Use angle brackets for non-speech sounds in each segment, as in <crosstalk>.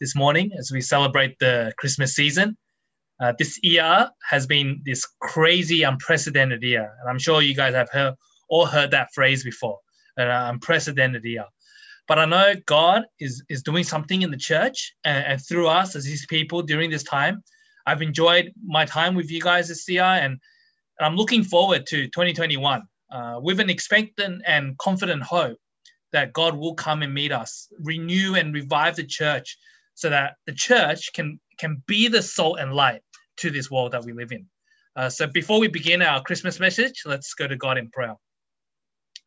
this morning as we celebrate the Christmas season. Uh, this year has been this crazy, unprecedented year, and I'm sure you guys have heard all heard that phrase before, an unprecedented year. But I know God is is doing something in the church and, and through us as His people during this time. I've enjoyed my time with you guys this year, and, and I'm looking forward to 2021 uh, with an expectant and confident hope that God will come and meet us, renew and revive the church, so that the church can can be the salt and light to this world that we live in. Uh, so before we begin our Christmas message, let's go to God in prayer.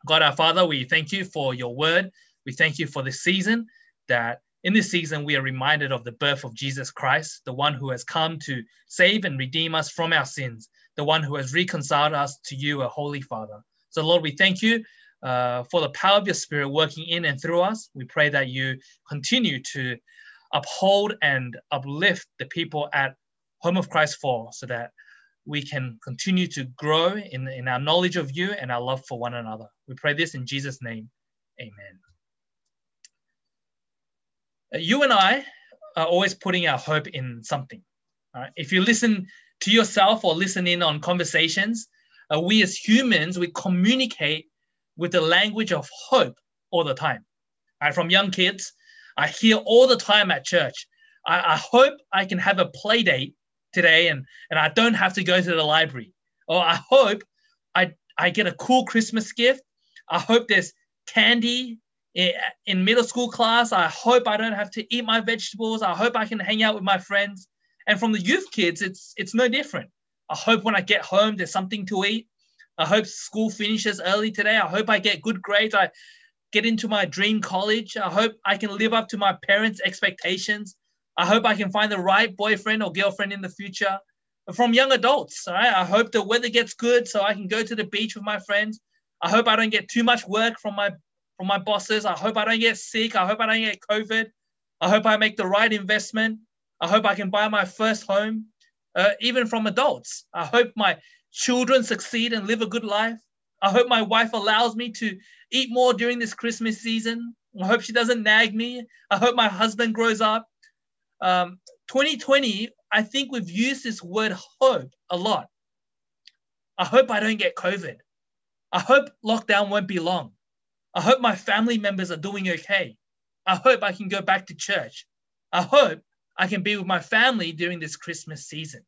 God our Father, we thank you for your word. We thank you for this season that in this season we are reminded of the birth of Jesus Christ, the one who has come to save and redeem us from our sins, the one who has reconciled us to you, a holy Father. So Lord, we thank you uh, for the power of your spirit working in and through us. We pray that you continue to uphold and uplift the people at Home of Christ for so that we can continue to grow in, in our knowledge of you and our love for one another. We pray this in Jesus' name. Amen. Uh, you and I are always putting our hope in something. Right? If you listen to yourself or listen in on conversations, uh, we as humans, we communicate with the language of hope all the time. Right? From young kids, I hear all the time at church, I, I hope I can have a play date today and, and I don't have to go to the library. Or I hope I, I get a cool Christmas gift. I hope there's candy in, in middle school class. I hope I don't have to eat my vegetables. I hope I can hang out with my friends. And from the youth kids, it's it's no different. I hope when I get home there's something to eat. I hope school finishes early today. I hope I get good grades. I get into my dream college. I hope I can live up to my parents' expectations. I hope I can find the right boyfriend or girlfriend in the future. From young adults, all right? I hope the weather gets good so I can go to the beach with my friends. I hope I don't get too much work from my from my bosses. I hope I don't get sick. I hope I don't get COVID. I hope I make the right investment. I hope I can buy my first home, uh, even from adults. I hope my children succeed and live a good life. I hope my wife allows me to eat more during this Christmas season. I hope she doesn't nag me. I hope my husband grows up. Um, 2020, I think we've used this word hope a lot. I hope I don't get COVID. I hope lockdown won't be long. I hope my family members are doing okay. I hope I can go back to church. I hope I can be with my family during this Christmas season.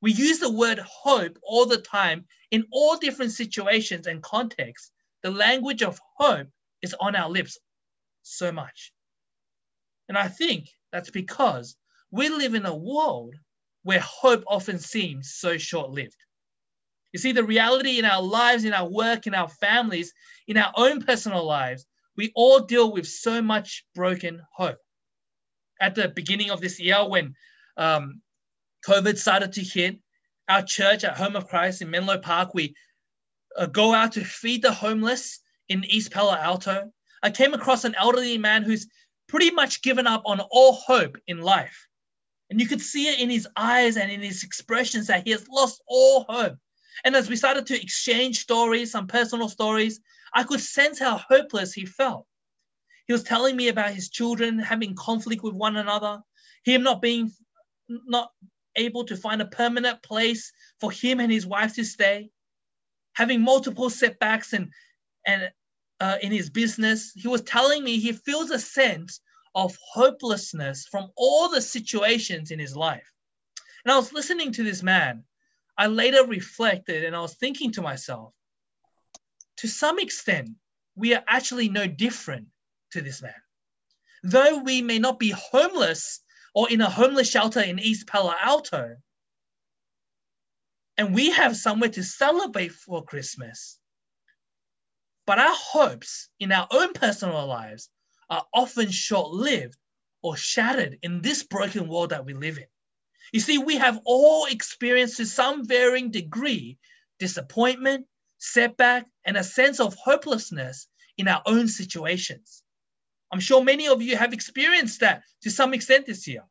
We use the word hope all the time in all different situations and contexts. The language of hope is on our lips so much. And I think that's because we live in a world where hope often seems so short lived. You see, the reality in our lives, in our work, in our families, in our own personal lives, we all deal with so much broken hope. At the beginning of this year, when um, COVID started to hit, our church at Home of Christ in Menlo Park, we uh, go out to feed the homeless in East Palo Alto. I came across an elderly man who's pretty much given up on all hope in life. And you could see it in his eyes and in his expressions that he has lost all hope. And as we started to exchange stories, some personal stories, I could sense how hopeless he felt. He was telling me about his children having conflict with one another, him not being not able to find a permanent place for him and his wife to stay, having multiple setbacks and and uh, in his business. He was telling me he feels a sense of hopelessness from all the situations in his life. And I was listening to this man. I later reflected and I was thinking to myself, to some extent, we are actually no different to this man. Though we may not be homeless or in a homeless shelter in East Palo Alto, and we have somewhere to celebrate for Christmas, but our hopes in our own personal lives are often short lived or shattered in this broken world that we live in. You see, we have all experienced to some varying degree disappointment, setback, and a sense of hopelessness in our own situations. I'm sure many of you have experienced that to some extent this year.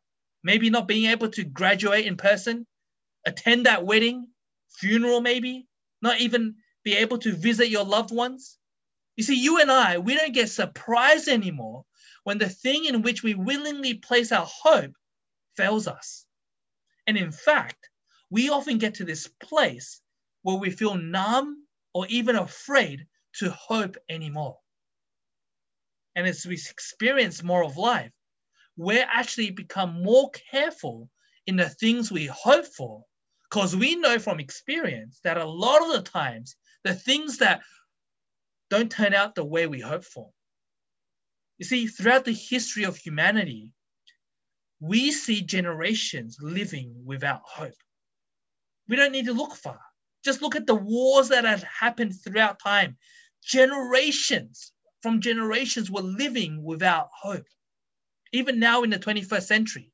Maybe not being able to graduate in person, attend that wedding, funeral, maybe, not even be able to visit your loved ones, you see, you and I, we don't get surprised anymore when the thing in which we willingly place our hope fails us. And in fact, we often get to this place where we feel numb or even afraid to hope anymore. And as we experience more of life, we're actually become more careful in the things we hope for because we know from experience that a lot of the times the things that don't turn out the way we hope for. You see, throughout the history of humanity, we see generations living without hope. We don't need to look far. Just look at the wars that have happened throughout time. Generations from generations were living without hope. Even now in the 21st century,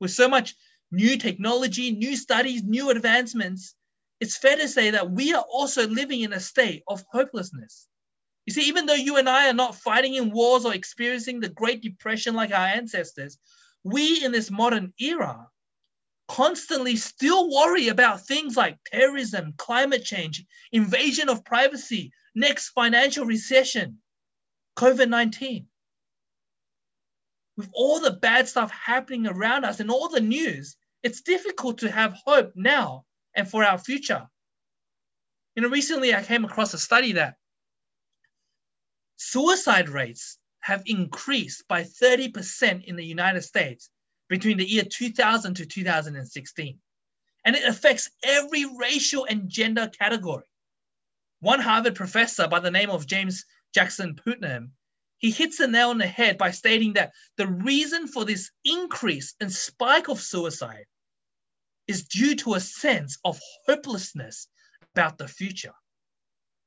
with so much new technology, new studies, new advancements, it's fair to say that we are also living in a state of hopelessness. You see, even though you and I are not fighting in wars or experiencing the Great Depression like our ancestors, we in this modern era constantly still worry about things like terrorism, climate change, invasion of privacy, next financial recession, COVID 19. With all the bad stuff happening around us and all the news, it's difficult to have hope now and for our future. You know, recently I came across a study that suicide rates have increased by 30% in the United States between the year 2000 to 2016. And it affects every racial and gender category. One Harvard professor by the name of James Jackson Putnam, he hits the nail on the head by stating that the reason for this increase and spike of suicide is due to a sense of hopelessness about the future.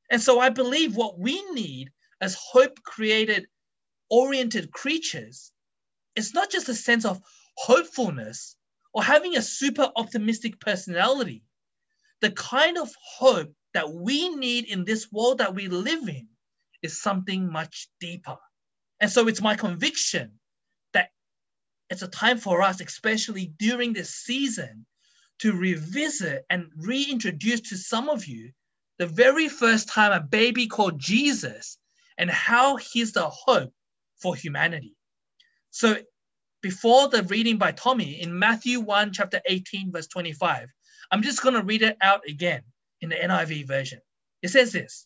And so I believe what we need as hope created oriented creatures is not just a sense of hopefulness or having a super optimistic personality. The kind of hope that we need in this world that we live in is something much deeper. And so it's my conviction that it's a time for us, especially during this season, to revisit and reintroduce to some of you the very first time a baby called Jesus and how he's the hope for humanity. So before the reading by Tommy in Matthew 1, chapter 18, verse 25, I'm just going to read it out again in the NIV version. It says this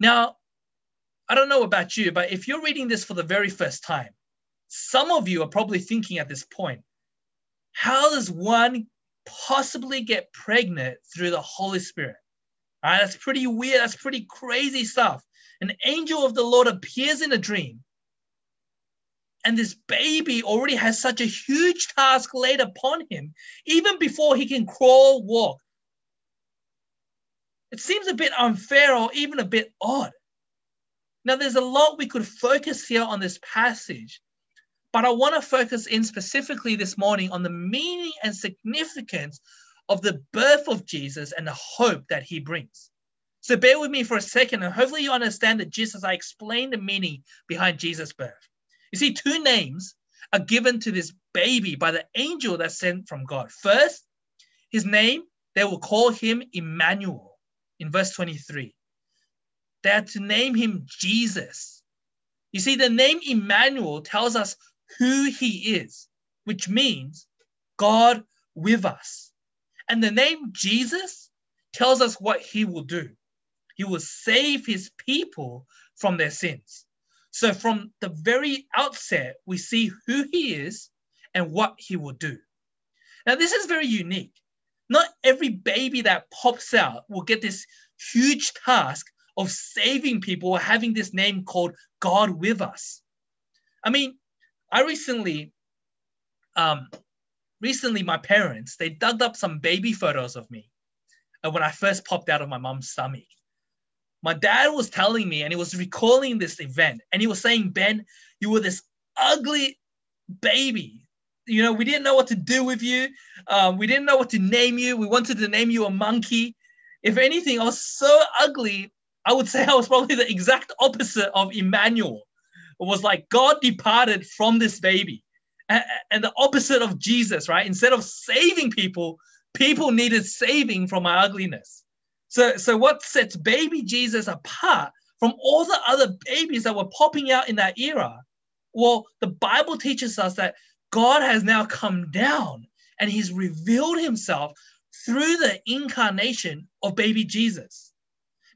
Now, I don't know about you, but if you're reading this for the very first time, some of you are probably thinking at this point, how does one possibly get pregnant through the Holy Spirit? All right, that's pretty weird. That's pretty crazy stuff. An angel of the Lord appears in a dream. And this baby already has such a huge task laid upon him, even before he can crawl, walk. It seems a bit unfair or even a bit odd. Now, there's a lot we could focus here on this passage, but I want to focus in specifically this morning on the meaning and significance of the birth of Jesus and the hope that he brings. So bear with me for a second, and hopefully you understand that just as I explain the meaning behind Jesus' birth. You see, two names are given to this baby by the angel that's sent from God. First, his name, they will call him Emmanuel in verse 23. They are to name him Jesus. You see, the name Emmanuel tells us who he is, which means God with us. And the name Jesus tells us what he will do. He will save his people from their sins. So from the very outset, we see who he is and what he will do. Now, this is very unique. Not every baby that pops out will get this huge task of saving people or having this name called God with us. I mean, I recently, um, recently my parents they dug up some baby photos of me uh, when I first popped out of my mom's stomach. My dad was telling me, and he was recalling this event, and he was saying, Ben, you were this ugly baby. You know, we didn't know what to do with you. Um, we didn't know what to name you. We wanted to name you a monkey. If anything, I was so ugly. I would <laughs> say I was probably the exact opposite of Emmanuel. It was like God departed from this baby and the opposite of Jesus, right? Instead of saving people, people needed saving from my ugliness. So, so what sets baby Jesus apart from all the other babies that were popping out in that era? Well, the Bible teaches us that God has now come down and he's revealed himself through the incarnation of baby Jesus.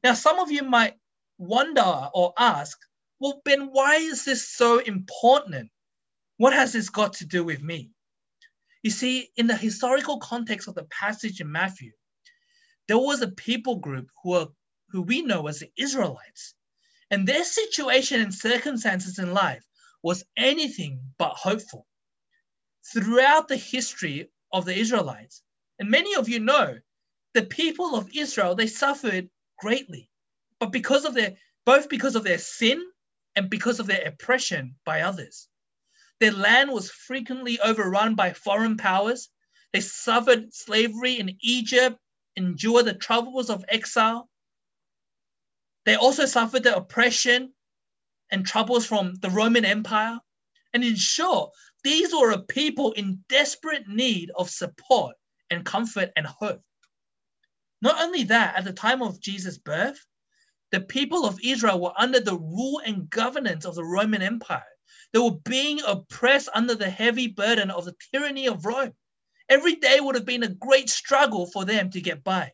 Now, some of you might wonder or ask, well, Ben, why is this so important? What has this got to do with me? You see, in the historical context of the passage in Matthew, there was a people group who who we know as the Israelites. And their situation and circumstances in life was anything but hopeful. Throughout the history of the Israelites, and many of you know, the people of Israel, they suffered greatly. But because of their both because of their sin and because of their oppression by others. Their land was frequently overrun by foreign powers. They suffered slavery in Egypt, endured the troubles of exile. They also suffered the oppression and troubles from the Roman Empire. And in short, these were a people in desperate need of support and comfort and hope. Not only that, at the time of Jesus' birth, the people of Israel were under the rule and governance of the Roman Empire. They were being oppressed under the heavy burden of the tyranny of Rome. Every day would have been a great struggle for them to get by.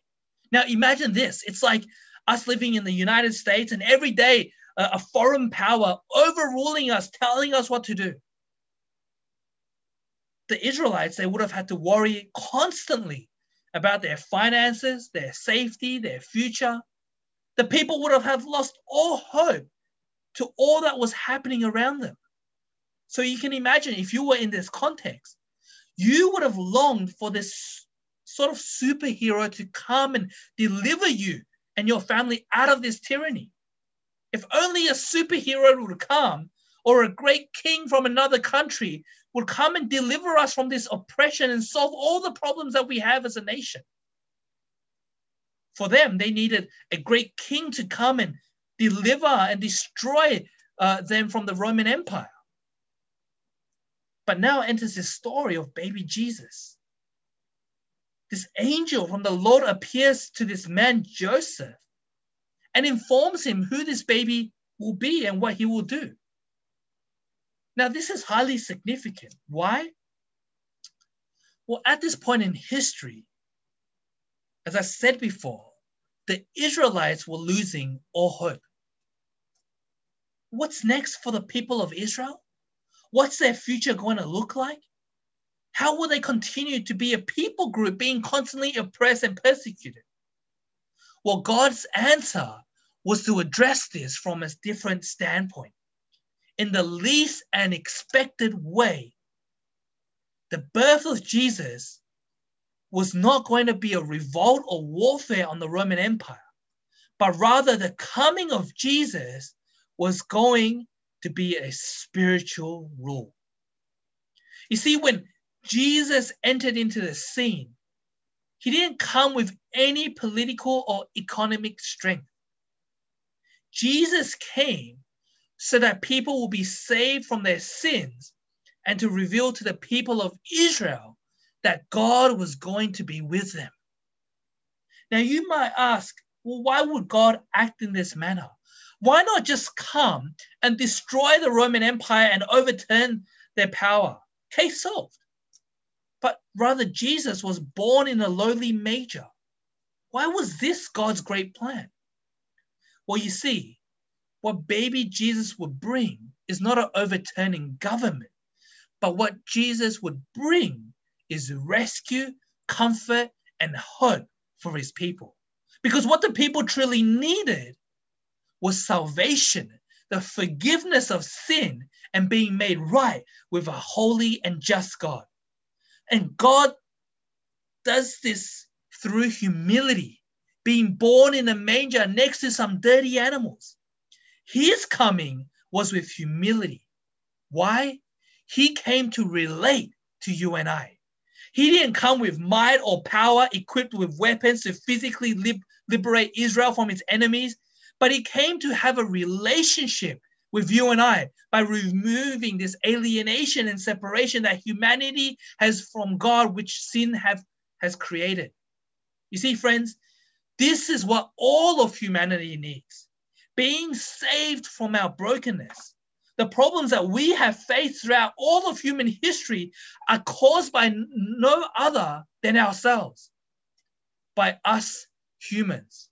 Now, imagine this it's like us living in the United States, and every day uh, a foreign power overruling us, telling us what to do. The Israelites, they would have had to worry constantly about their finances, their safety, their future the people would have, have lost all hope to all that was happening around them. So you can imagine if you were in this context, you would have longed for this sort of superhero to come and deliver you and your family out of this tyranny. If only a superhero would come or a great king from another country would come and deliver us from this oppression and solve all the problems that we have as a nation for them, they needed a great king to come and deliver and destroy uh, them from the Roman Empire. But now enters the story of baby Jesus. This angel from the Lord appears to this man, Joseph, and informs him who this baby will be and what he will do. Now, this is highly significant. Why? Well, at this point in history, as I said before, the Israelites were losing all hope. What's next for the people of Israel? What's their future going to look like? How will they continue to be a people group being constantly oppressed and persecuted? Well, God's answer was to address this from a different standpoint. In the least unexpected way, the birth of Jesus was not going to be a revolt or warfare on the Roman Empire, but rather the coming of Jesus was going to be a spiritual rule. You see, when Jesus entered into the scene, he didn't come with any political or economic strength. Jesus came so that people will be saved from their sins and to reveal to the people of Israel that God was going to be with them. Now, you might ask, well, why would God act in this manner? Why not just come and destroy the Roman Empire and overturn their power? Case solved. But rather, Jesus was born in a lowly manger. Why was this God's great plan? Well, you see, what baby Jesus would bring is not an overturning government, but what Jesus would bring is rescue, comfort, and hope for his people. Because what the people truly needed was salvation, the forgiveness of sin, and being made right with a holy and just God. And God does this through humility, being born in a manger next to some dirty animals. His coming was with humility. Why? He came to relate to you and I. He didn't come with might or power equipped with weapons to physically lib- liberate Israel from its enemies, but he came to have a relationship with you and I by removing this alienation and separation that humanity has from God, which sin have, has created. You see, friends, this is what all of humanity needs being saved from our brokenness. The problems that we have faced throughout all of human history are caused by no other than ourselves, by us humans.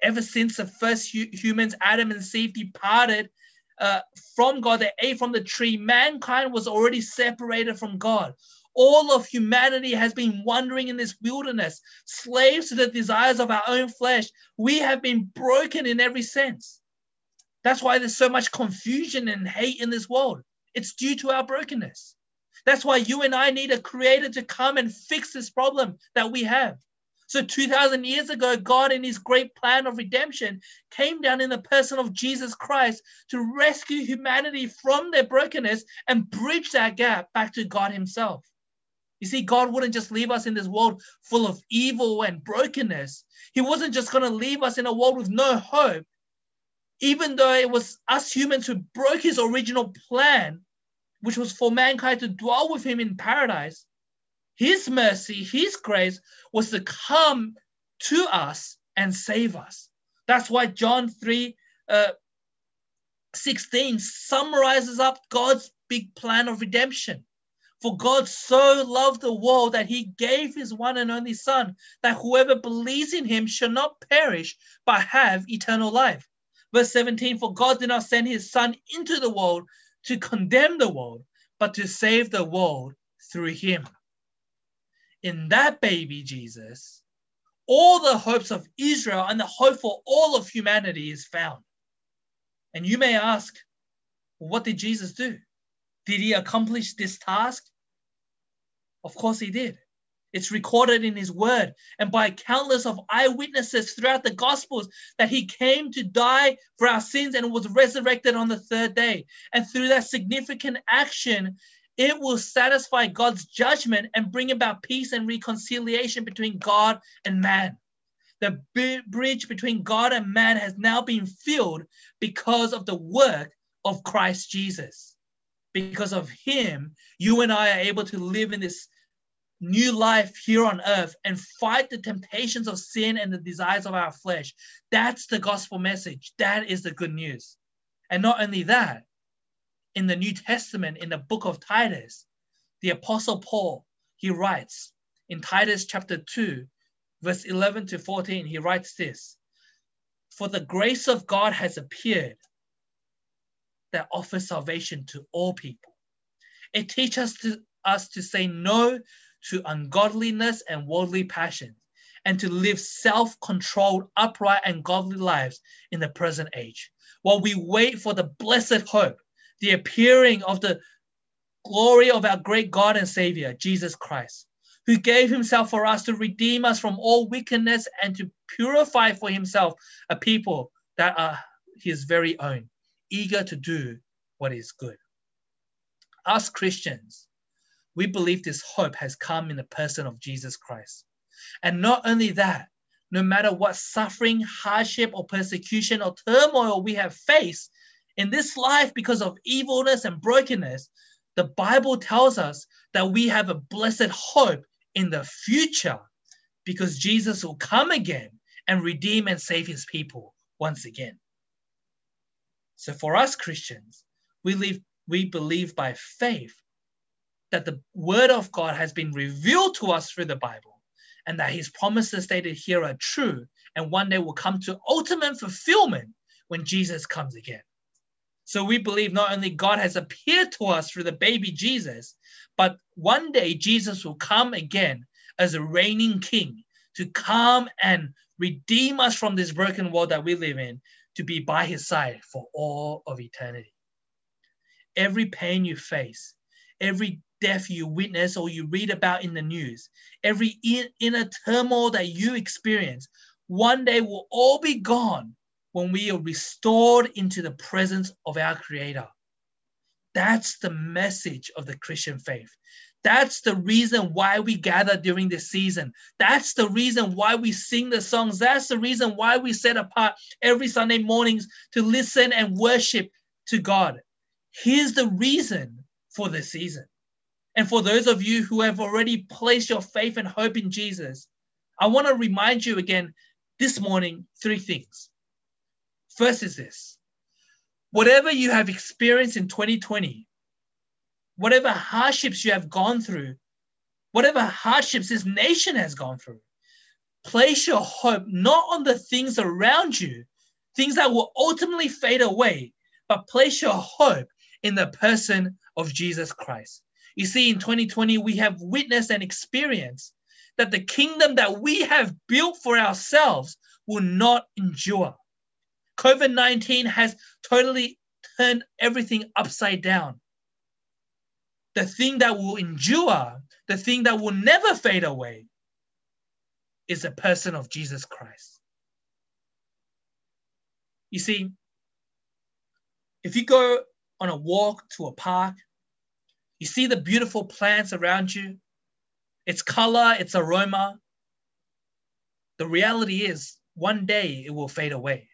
Ever since the first hu- humans, Adam and Eve, departed uh, from God, they ate from the tree, mankind was already separated from God. All of humanity has been wandering in this wilderness, slaves to the desires of our own flesh. We have been broken in every sense. That's why there's so much confusion and hate in this world. It's due to our brokenness. That's why you and I need a creator to come and fix this problem that we have. So 2000 years ago, God in his great plan of redemption came down in the person of Jesus Christ to rescue humanity from their brokenness and bridge that gap back to God himself. You see, God wouldn't just leave us in this world full of evil and brokenness. He wasn't just going to leave us in a world with no hope. Even though it was us humans who broke his original plan, which was for mankind to dwell with him in paradise, his mercy, His grace was to come to us and save us. That's why John 3 uh, 16 summarizes up God's big plan of redemption. For God so loved the world that he gave his one and only Son, that whoever believes in him shall not perish, but have eternal life. Verse 17 For God did not send his Son into the world to condemn the world, but to save the world through him in that baby Jesus, all the hopes of Israel and the hope for all of humanity is found. And you may ask, well, what did Jesus do? Did he accomplish this task? Of course he did. It's recorded in his word and by countless of eyewitnesses throughout the gospels that he came to die for our sins and was resurrected on the third day. And through that significant action, it will satisfy God's judgment and bring about peace and reconciliation between God and man. The bridge between God and man has now been filled because of the work of Christ Jesus. Because of him, you and I are able to live in this new life here on earth and fight the temptations of sin and the desires of our flesh. That's the gospel message. That is the good news. And not only that, in the New Testament, in the book of Titus, the Apostle Paul, he writes in Titus chapter 2, verse 11 to 14, he writes this For the grace of God has appeared that offers salvation to all people. It teaches us to, us to say no to ungodliness and worldly passions and to live self controlled, upright, and godly lives in the present age while we wait for the blessed hope the appearing of the glory of our great God and Savior, Jesus Christ, who gave himself for us to redeem us from all wickedness and to purify for himself a people that are his very own, eager to do what is good. Us Christians, we believe this hope has come in the person of Jesus Christ. And not only that, no matter what suffering, hardship, or persecution or turmoil we have faced in this life because of evilness and brokenness, the Bible tells us that we have a blessed hope in the future because Jesus will come again and redeem and save his people once again. So for us Christians, we live we believe by faith that the word of God has been revealed to us through the Bible and that his promises stated here are true and one day will come to ultimate fulfillment when Jesus comes again. So we believe not only God has appeared to us through the baby Jesus, but one day Jesus will come again as a reigning king to come and redeem us from this broken world that we live in to be by his side for all of eternity. Every pain you face, every death you witness or you read about in the news, every inner turmoil that you experience, one day will all be gone when we are restored into the presence of our Creator. That's the message of the Christian faith. That's the reason why we gather during this season. That's the reason why we sing the songs. That's the reason why we set apart every Sunday mornings to listen and worship to God. Here's the reason for the season. And for those of you who have already placed your faith and hope in Jesus, I want to remind you again this morning three things. First is this whatever you have experienced in 2020, whatever hardships you have gone through, whatever hardships this nation has gone through, place your hope not on the things around you, things that will ultimately fade away, but place your hope in the person of Jesus Christ. You see, in 2020, we have witnessed and experienced that the kingdom that we have built for ourselves will not endure. COVID 19 has totally turned everything upside down. The thing that will endure, the thing that will never fade away, is the person of Jesus Christ. You see, if you go on a walk to a park, you see the beautiful plants around you, its color, its aroma. The reality is, one day it will fade away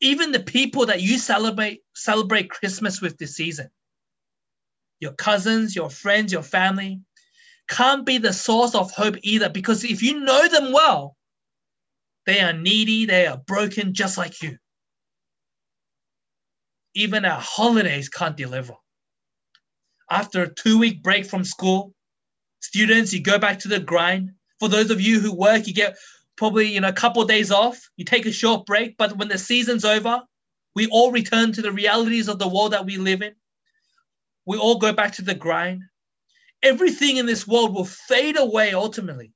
even the people that you celebrate celebrate Christmas with this season, your cousins, your friends, your family, can't be the source of hope either. Because if you know them well, they are needy, they are broken just like you. Even our holidays can't deliver. After a two week break from school, students, you go back to the grind. For those of you who work, you get probably you know a couple of days off. You take a short break but when the season's over we all return to the realities of the world that we live in. We all go back to the grind. Everything in this world will fade away ultimately.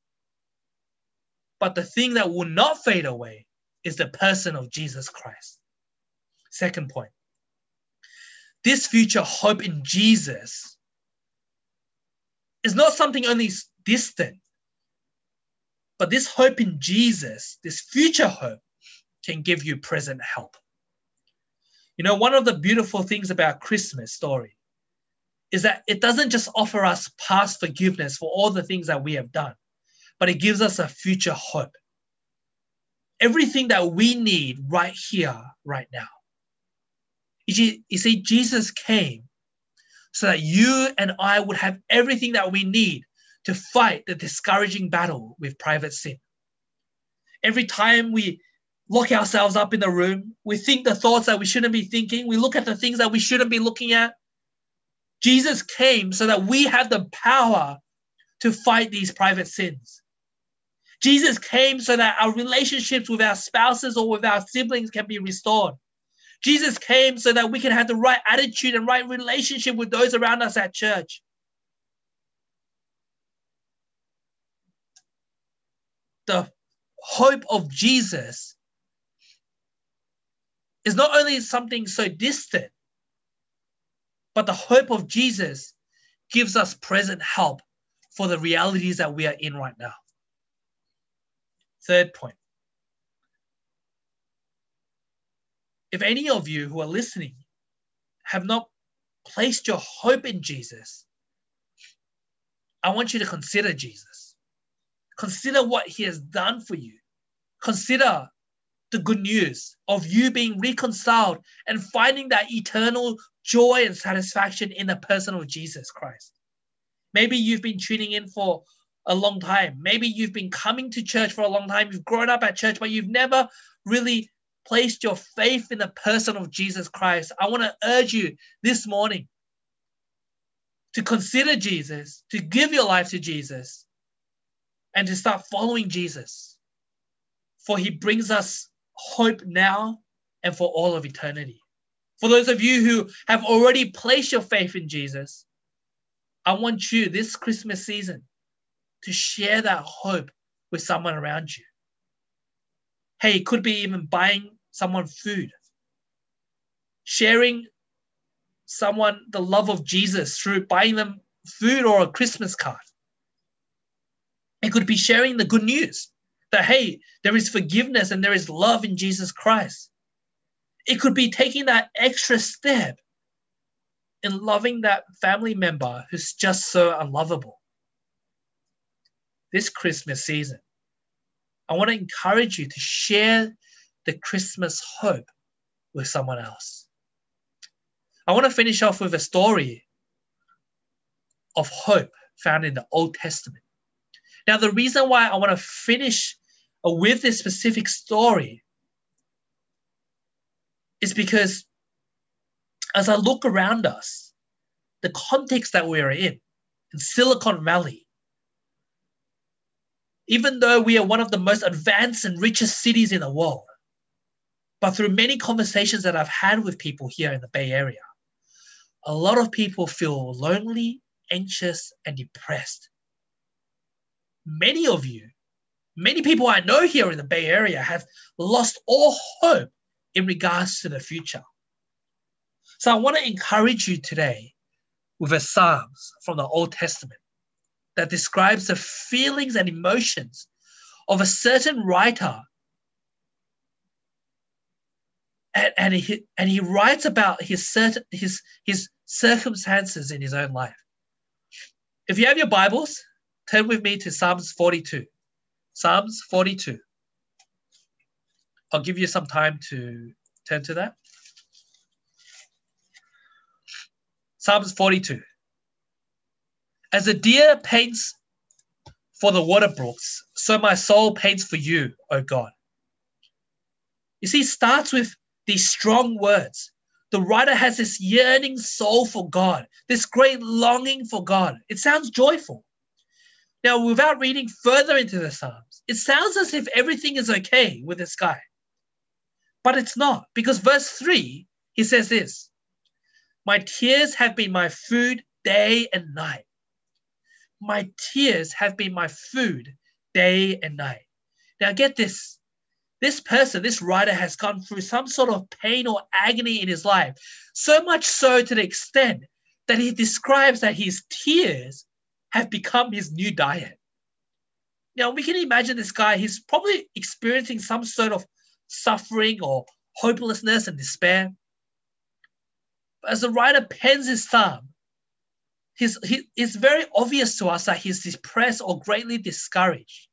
But the thing that will not fade away is the person of jesus christ. Second point this future hope in jesus is not something only distant but this hope in Jesus, this future hope, can give you present help. You know, one of the beautiful things about Christmas story is that it doesn't just offer us past forgiveness for all the things that we have done, but it gives us a future hope. Everything that we need right here, right now. You see, Jesus came so that you and I would have everything that we need to fight the discouraging battle with private sin. Every time we lock ourselves up in the room, we think the thoughts that we shouldn't be thinking, we look at the things that we shouldn't be looking at. Jesus came so that we have the power to fight these private sins. Jesus came so that our relationships with our spouses or with our siblings can be restored. Jesus came so that we can have the right attitude and right relationship with those around us at church. the hope of Jesus is not only something so distant, but the hope of Jesus gives us present help for the realities that we are in right now. Third point. If any of you who are listening have not placed your hope in Jesus, I want you to consider Jesus. Consider what he has done for you. Consider the good news of you being reconciled and finding that eternal joy and satisfaction in the person of Jesus Christ. Maybe you've been tuning in for a long time. Maybe you've been coming to church for a long time. You've grown up at church, but you've never really placed your faith in the person of Jesus Christ. I want to urge you this morning to consider Jesus, to give your life to Jesus, and to start following Jesus. For he brings us hope now and for all of eternity. For those of you who have already placed your faith in Jesus, I want you this Christmas season to share that hope with someone around you. Hey, it could be even buying someone food, sharing someone the love of Jesus through buying them food or a Christmas card. It could be sharing the good news that, hey, there is forgiveness and there is love in Jesus Christ. It could be taking that extra step in loving that family member who's just so unlovable. This Christmas season, I want to encourage you to share the Christmas hope with someone else. I want to finish off with a story of hope found in the Old Testament. Now, the reason why I want to finish uh, with this specific story is because as I look around us, the context that we are in, in Silicon Valley, even though we are one of the most advanced and richest cities in the world, but through many conversations that I've had with people here in the Bay Area, a lot of people feel lonely, anxious, and depressed. Many of you, many people I know here in the Bay Area have lost all hope in regards to the future. So I want to encourage you today with a Psalms from the Old Testament that describes the feelings and emotions of a certain writer. And, and, he, and he writes about his, certain, his, his circumstances in his own life. If you have your Bibles, turn with me to Psalms 42. Psalms 42. I'll give you some time to turn to that. Psalms 42. As a deer paints for the water brooks, so my soul paints for you, O God. You see, starts with these strong words. The writer has this yearning soul for God, this great longing for God. It sounds joyful. Now, without reading further into the Psalms, it sounds as if everything is okay with this guy. But it's not, because verse 3, he says this My tears have been my food day and night. My tears have been my food day and night. Now, get this. This person, this writer, has gone through some sort of pain or agony in his life, so much so to the extent that he describes that his tears have become his new diet. Now, we can imagine this guy, he's probably experiencing some sort of suffering or hopelessness and despair. As the writer pens his psalm, he's, he, it's very obvious to us that he's depressed or greatly discouraged.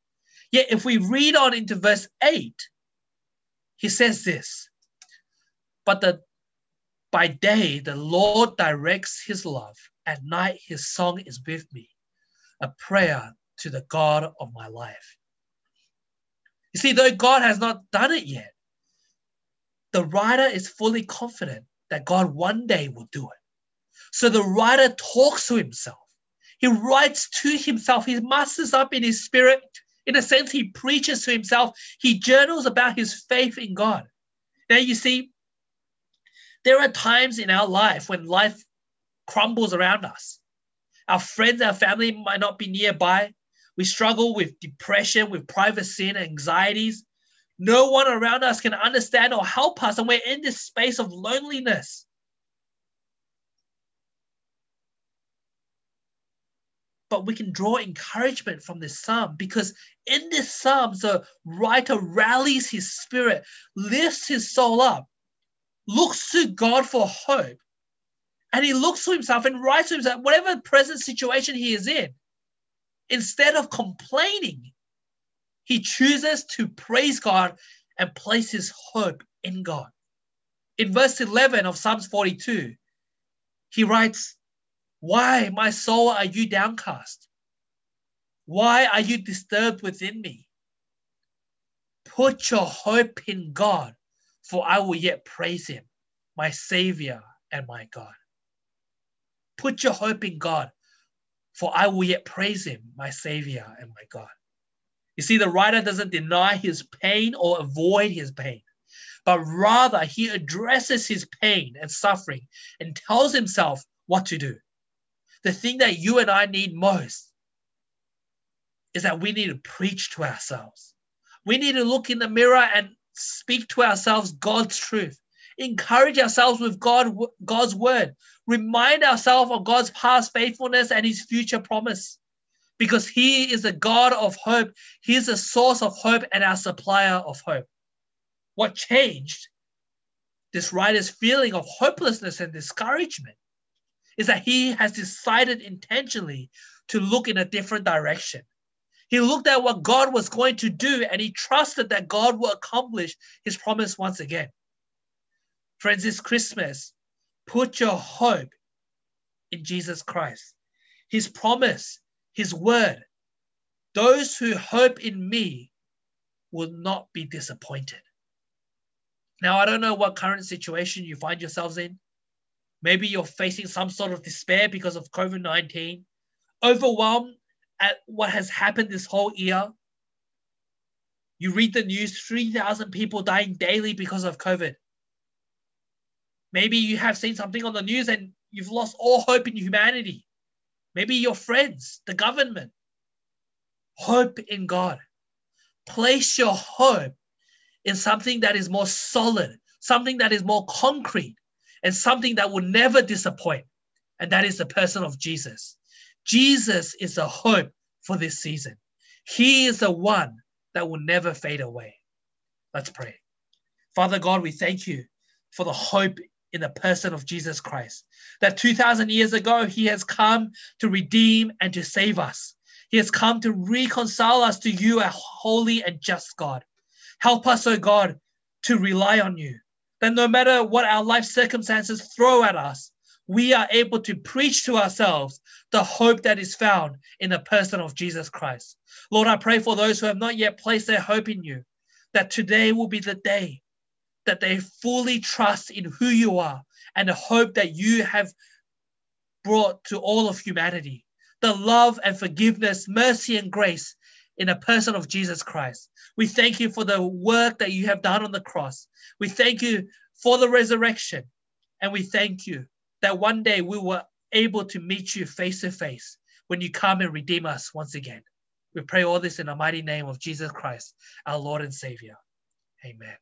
Yet, if we read on into verse 8, he says this But the, by day the Lord directs his love, at night his song is with me, a prayer to the God of my life. You see, though God has not done it yet, the writer is fully confident that God one day will do it. So the writer talks to himself. He writes to himself. He musters up in his spirit. In a sense, he preaches to himself. He journals about his faith in God. Now, you see, there are times in our life when life crumbles around us. Our friends, our family might not be nearby. We struggle with depression, with private sin, anxieties. No one around us can understand or help us, and we're in this space of loneliness. But we can draw encouragement from this psalm because in this psalm, the writer rallies his spirit, lifts his soul up, looks to God for hope, and he looks to himself and writes to himself, whatever present situation he is in, Instead of complaining, he chooses to praise God and place his hope in God. In verse 11 of Psalms 42, he writes, Why, my soul, are you downcast? Why are you disturbed within me? Put your hope in God, for I will yet praise him, my Savior and my God. Put your hope in God, for I will yet praise him, my Savior and my God. You see, the writer doesn't deny his pain or avoid his pain. but rather he addresses his pain and suffering and tells himself what to do. The thing that you and I need most is that we need to preach to ourselves. We need to look in the mirror and speak to ourselves God's truth. Encourage ourselves with God, God's word. Remind ourselves of God's past faithfulness and his future promise. Because he is a God of hope. He is a source of hope and our supplier of hope. What changed this writer's feeling of hopelessness and discouragement is that he has decided intentionally to look in a different direction. He looked at what God was going to do and he trusted that God will accomplish his promise once again. Friends, this Christmas, put your hope in Jesus Christ. His promise, His word. Those who hope in me will not be disappointed. Now, I don't know what current situation you find yourselves in. Maybe you're facing some sort of despair because of COVID 19, overwhelmed at what has happened this whole year. You read the news 3,000 people dying daily because of COVID. Maybe you have seen something on the news and you've lost all hope in humanity. Maybe your friends, the government. Hope in God. Place your hope in something that is more solid, something that is more concrete, and something that will never disappoint. And that is the person of Jesus. Jesus is the hope for this season. He is the one that will never fade away. Let's pray. Father God, we thank you for the hope in the person of Jesus Christ. That 2,000 years ago, he has come to redeem and to save us. He has come to reconcile us to you, a holy and just God. Help us, O oh God, to rely on you. That no matter what our life circumstances throw at us, we are able to preach to ourselves the hope that is found in the person of Jesus Christ. Lord, I pray for those who have not yet placed their hope in you, that today will be the day that they fully trust in who you are and the hope that you have brought to all of humanity. The love and forgiveness, mercy and grace in a person of Jesus Christ. We thank you for the work that you have done on the cross. We thank you for the resurrection. And we thank you that one day we were able to meet you face to face when you come and redeem us once again. We pray all this in the mighty name of Jesus Christ, our Lord and Savior. Amen.